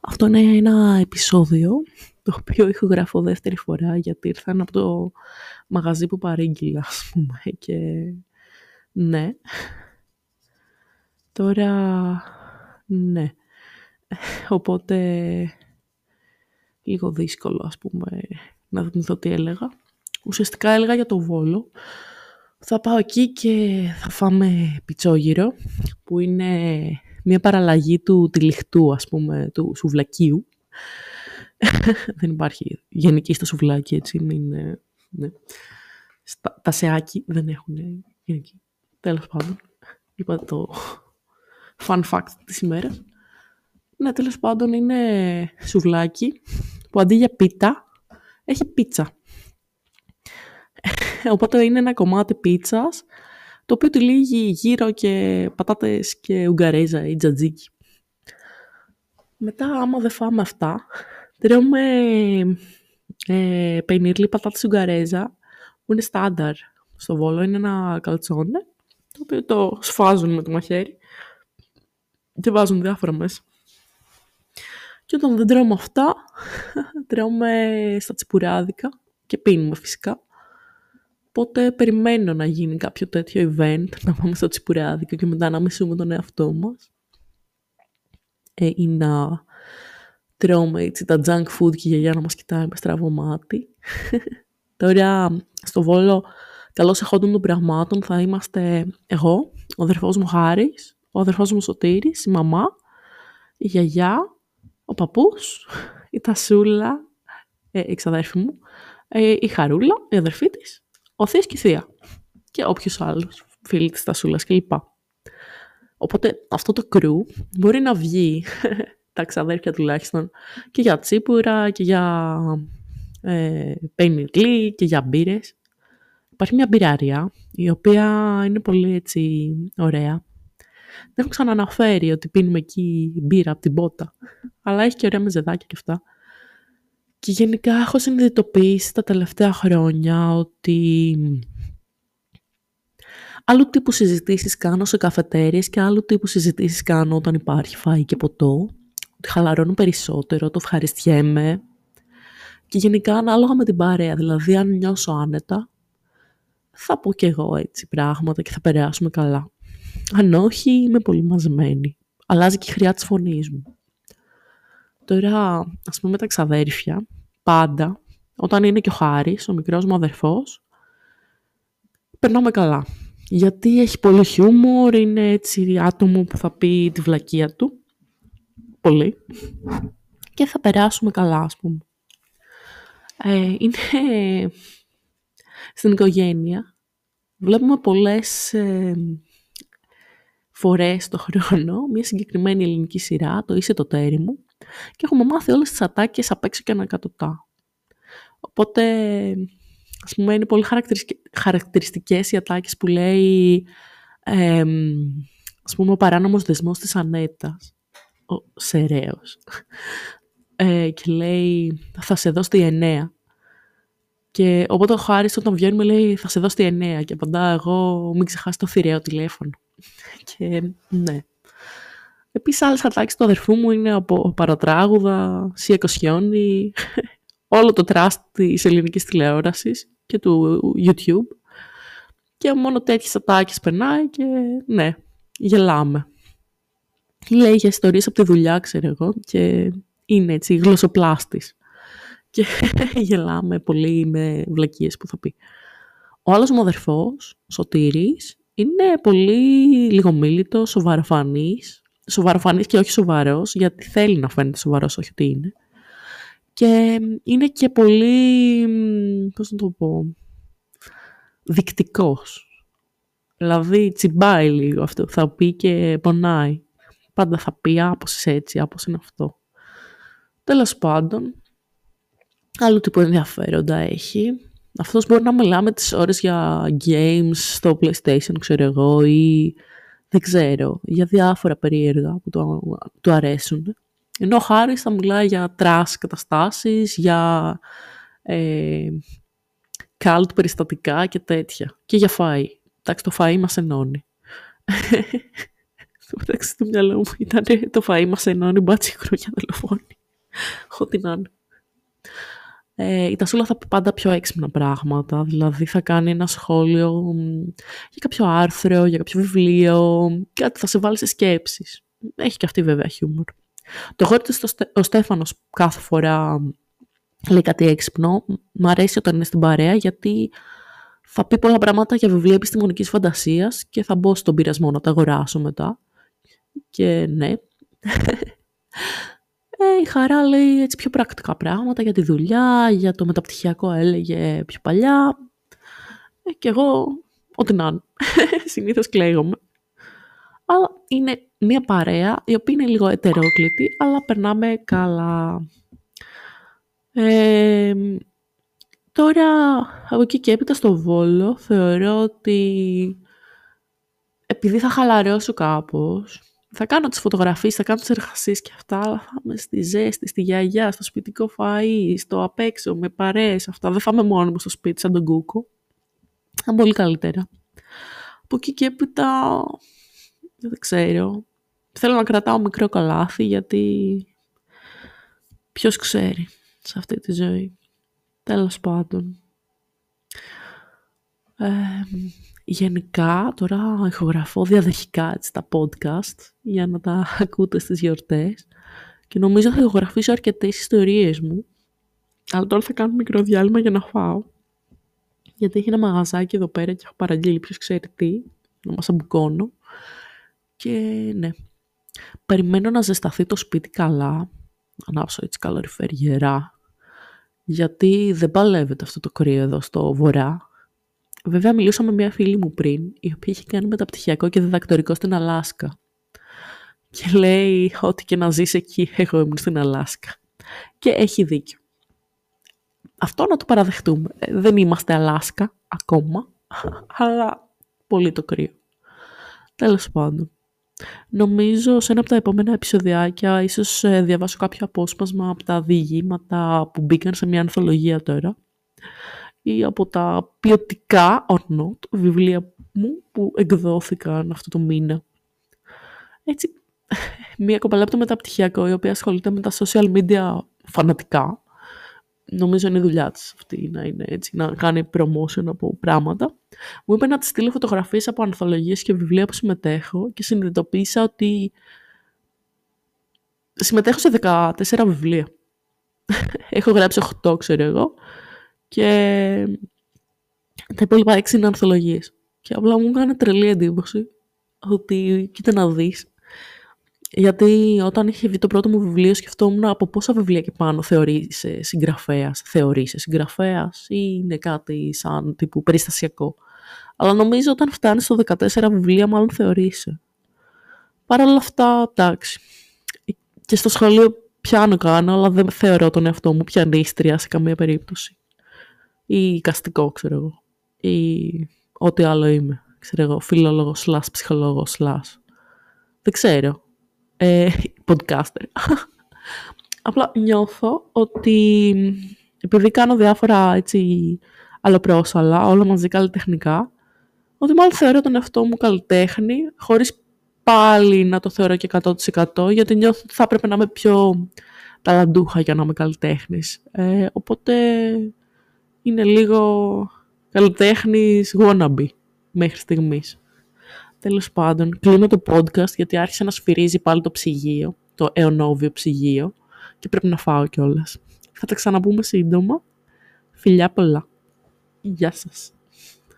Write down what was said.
Αυτό είναι ένα επεισόδιο το οποίο ηχογραφώ δεύτερη φορά γιατί ήρθαν από το μαγαζί που παρήγγειλα, ας πούμε, και ναι. Τώρα, ναι. Οπότε, λίγο δύσκολο, ας πούμε, να θυμηθώ τι έλεγα. Ουσιαστικά έλεγα για το Βόλο. Θα πάω εκεί και θα φάμε πιτσόγυρο, που είναι μια παραλλαγή του τυλιχτού, ας πούμε, του σουβλακίου. δεν υπάρχει γενική στο σουβλάκι, έτσι, μην, ε, ναι. Στα, τα σεάκι δεν έχουν γενική. Τέλος πάντων, είπα το fun fact της ημέρας. Ναι, τέλος πάντων είναι σουβλάκι που αντί για πίτα έχει πίτσα. Οπότε είναι ένα κομμάτι πίτσας το οποίο τυλίγει γύρω και πατάτες και ουγγαρέζα ή τζατζίκι. Μετά, άμα δεν φάμε αυτά, τρώμε ε, πενίρλι πατάτες ουγγαρέζα, που είναι στάνταρ στο Βόλο, είναι ένα καλτσόνε, το οποίο το σφάζουν με το μαχαίρι και βάζουν διάφορα μέσα. Και όταν δεν τρώμε αυτά, τρώμε στα τσιπουράδικα και πίνουμε φυσικά. Οπότε περιμένω να γίνει κάποιο τέτοιο event, να πάμε στο τσιπουράδικο και μετά να μισούμε τον εαυτό μας. Ε, ή να τρώμε έτσι τα junk food και η γιαγιά να μας κοιτάει με στραβό μάτι. Τώρα στο Βόλο, καλώς εχόντων των πραγμάτων, θα είμαστε εγώ, ο αδερφός μου Χάρης, ο αδερφός μου Σωτήρης, η μαμά, η γιαγιά, ο παππούς, η Τασούλα, ε, η ξαδέρφη μου, ε, η Χαρούλα, η αδερφή της ο Θεός και η Θεία. Και όποιος άλλος, φίλοι της Τασούλας κλπ. Οπότε αυτό το κρού μπορεί να βγει, τα ξαδέρφια τουλάχιστον, και για τσίπουρα και για ε, και για μπύρες. Υπάρχει μια μπυράρια, η οποία είναι πολύ έτσι ωραία. Δεν έχω ξαναναφέρει ότι πίνουμε εκεί μπύρα από την πότα, αλλά έχει και ωραία μεζεδάκια και αυτά. Και γενικά έχω συνειδητοποιήσει τα τελευταία χρόνια ότι άλλου τύπου συζητήσεις κάνω σε καφετέρειες και άλλου τύπου συζητήσεις κάνω όταν υπάρχει φαΐ και ποτό. Ότι χαλαρώνουν περισσότερο, το ευχαριστιέμαι. Και γενικά ανάλογα με την παρέα, δηλαδή αν νιώσω άνετα, θα πω κι εγώ έτσι πράγματα και θα περάσουμε καλά. Αν όχι, είμαι πολύ μαζεμένη. Αλλάζει και η χρειά της φωνής μου. Τώρα, ας πούμε τα ξαδέρφια, πάντα, όταν είναι και ο Χάρης, ο μικρός μου αδερφός, περνάμε καλά. Γιατί έχει πολύ χιούμορ, είναι έτσι άτομο που θα πει τη βλακεία του. Πολύ. Και θα περάσουμε καλά, ας πούμε. Ε, είναι στην οικογένεια. Βλέπουμε πολλές ε, φορές το χρόνο μια συγκεκριμένη ελληνική σειρά, το «Είσαι το τέρι μου», και έχουμε μάθει όλες τις ατάκες απ' έξω και ανακατοτά. Οπότε, ας πούμε, είναι πολύ χαρακτηριστικές οι ατάκες που λέει, ε, ας πούμε, ο παράνομος δεσμός της Ανέτας, ο Σεραίος. Ε, και λέει, θα σε δώσω τη εννέα. Και οπότε ο Χάρης όταν βγαίνουμε λέει, θα σε δώσω τη εννέα. Και απαντά εγώ, μην ξεχάσεις το θηραίο τηλέφωνο. και ναι. Επίσης άλλες ατάκες του αδερφού μου είναι από παρατράγουδα, Σία Κοσιόνι, όλο το τραστ της ελληνικής τηλεόρασης και του YouTube. Και μόνο τέτοιες ατάκες περνάει και ναι, γελάμε. Λέει για ιστορίες από τη δουλειά, ξέρω εγώ, και είναι έτσι γλωσσοπλάστης. Και γελάμε πολύ με βλακίες που θα πει. Ο άλλος μου αδερφός, Σωτήρης, είναι πολύ λιγομίλητος, σοβαροφανής, σοβαροφανής και όχι σοβαρός, γιατί θέλει να φαίνεται σοβαρός, όχι ότι είναι. Και είναι και πολύ, πώς να το πω, δηκτικός. Δηλαδή τσιμπάει λίγο αυτό, θα πει και πονάει. Πάντα θα πει, κάπως έτσι, κάπως είναι αυτό. Τέλος πάντων, άλλο τύπο ενδιαφέροντα έχει. Αυτός μπορεί να μιλάμε τις ώρες για games στο PlayStation, ξέρω εγώ, ή δεν ξέρω, για διάφορα περίεργα που του, του αρέσουν. Ενώ ο Χάρης θα μιλάει για trash καταστάσεις, για ε, καλτ περιστατικά και τέτοια. Και για φαΐ. Εντάξει, το φαΐ μας ενώνει. Στο μεταξύ του μυαλό μου ήταν το φαΐ μας ενώνει μπάτσι χρόνια δολοφόνη. Ό,τι να είναι. Ε, η Τασούλα θα πει πάντα πιο έξυπνα πράγματα, δηλαδή θα κάνει ένα σχόλιο για κάποιο άρθρο, για κάποιο βιβλίο, κάτι θα σε βάλει σε σκέψεις. Έχει και αυτή βέβαια χιούμορ. Το γόρι του ο Στέφανος κάθε φορά λέει κάτι έξυπνο. Μ' αρέσει όταν είναι στην παρέα γιατί θα πει πολλά πράγματα για βιβλία επιστημονικής φαντασίας και θα μπω στον πειρασμό να τα αγοράσω μετά. Και ναι. Ε, η Χαρά λέει έτσι πιο πρακτικά πράγματα για τη δουλειά, για το μεταπτυχιακό έλεγε πιο παλιά. Ε, και εγώ, ό,τι να είναι. Συνήθως κλαίγομαι. Αλλά είναι μια παρέα η οποία είναι λίγο ετερόκλητη, αλλά περνάμε καλά. Ε, τώρα, από εκεί και έπειτα στο Βόλο, θεωρώ ότι επειδή θα χαλαρώσω κάπως, θα κάνω τις φωτογραφίες, θα κάνω τις εργασίες και αυτά, αλλά θα είμαι στη ζέστη, στη γιαγιά, στο σπιτικό φαΐ, στο απ' έξω, με παρέες, αυτά. Δεν θα είμαι μόνο μου στο σπίτι, σαν τον Κούκο. Θα είναι πολύ καλύτερα. Από εκεί και έπειτα, δεν ξέρω. Θέλω να κρατάω μικρό καλάθι, γιατί ποιος ξέρει σε αυτή τη ζωή. Τέλος πάντων. Ε, γενικά, τώρα ηχογραφώ διαδοχικά έτσι, τα podcast για να τα ακούτε στις γιορτές. Και νομίζω θα ηχογραφήσω αρκετές ιστορίες μου. Αλλά τώρα θα κάνω μικρό διάλειμμα για να φάω. Γιατί έχει ένα μαγαζάκι εδώ πέρα και έχω παραγγείλει ποιος ξέρει τι να μας αμπουκώνω. Και ναι. Περιμένω να ζεσταθεί το σπίτι καλά ανάψω έτσι καλοριφέρ γερά. Γιατί δεν παλεύεται αυτό το κρύο εδώ στο βορρά Βέβαια μιλούσα με μια φίλη μου πριν, η οποία είχε κάνει μεταπτυχιακό και διδακτορικό στην Αλάσκα. Και λέει ότι και να ζεις εκεί, εγώ ήμουν στην Αλάσκα. Και έχει δίκιο. Αυτό να το παραδεχτούμε. Ε, δεν είμαστε Αλάσκα ακόμα, αλλά πολύ το κρύο. Τέλος πάντων. Νομίζω σε ένα από τα επόμενα επεισοδιάκια ίσως ε, διαβάσω κάποιο απόσπασμα από τα διηγήματα που μπήκαν σε μια ανθολογία τώρα ή από τα ποιοτικά or not βιβλία μου που εκδόθηκαν αυτό το μήνα. Έτσι, μία κοπαλά από το μεταπτυχιακό η οποία ασχολείται με τα social media φανατικά. Νομίζω είναι η δουλειά της αυτή να είναι έτσι, να κάνει promotion από πράγματα. Μου είπε να της στείλει φωτογραφίες από ανθολογίες και βιβλία που συμμετέχω και συνειδητοποίησα ότι συμμετέχω σε 14 βιβλία. Έχω γράψει 8, ξέρω εγώ, και τα υπόλοιπα έξι είναι ανθολογίες. Και απλά μου έκανε τρελή εντύπωση ότι κοίτα να δεις. Γιατί όταν είχε βγει το πρώτο μου βιβλίο σκεφτόμουν από πόσα βιβλία και πάνω θεωρείσαι συγγραφέας. Θεωρείσαι συγγραφέας ή είναι κάτι σαν τύπου περιστασιακό. Αλλά νομίζω όταν φτάνεις στο 14 βιβλία μάλλον θεωρείσαι. Παρ' όλα αυτά, εντάξει. Και στο σχολείο πιάνω κάνω, αλλά δεν θεωρώ τον εαυτό μου πιανίστρια σε καμία περίπτωση ή οικαστικό, ξέρω εγώ. Ή ό,τι άλλο είμαι. Ξέρω εγώ, φιλόλογος, slash, ψυχολόγος, slash. Δεν ξέρω. Ε, podcaster. Απλά νιώθω ότι επειδή κάνω διάφορα έτσι αλλοπρόσαλα, όλα μαζί καλλιτεχνικά, ότι μάλλον θεωρώ τον εαυτό μου καλλιτέχνη, χωρίς πάλι να το θεωρώ και 100% γιατί νιώθω ότι θα έπρεπε να είμαι πιο ταλαντούχα για να είμαι καλλιτέχνης. Ε, οπότε είναι λίγο καλλιτέχνης wannabe μέχρι στιγμής. Τέλος πάντων, κλείνω το podcast γιατί άρχισε να σφυρίζει πάλι το ψυγείο, το αιωνόβιο ψυγείο και πρέπει να φάω κιόλας. Θα τα ξαναπούμε σύντομα. Φιλιά πολλά. Γεια σας.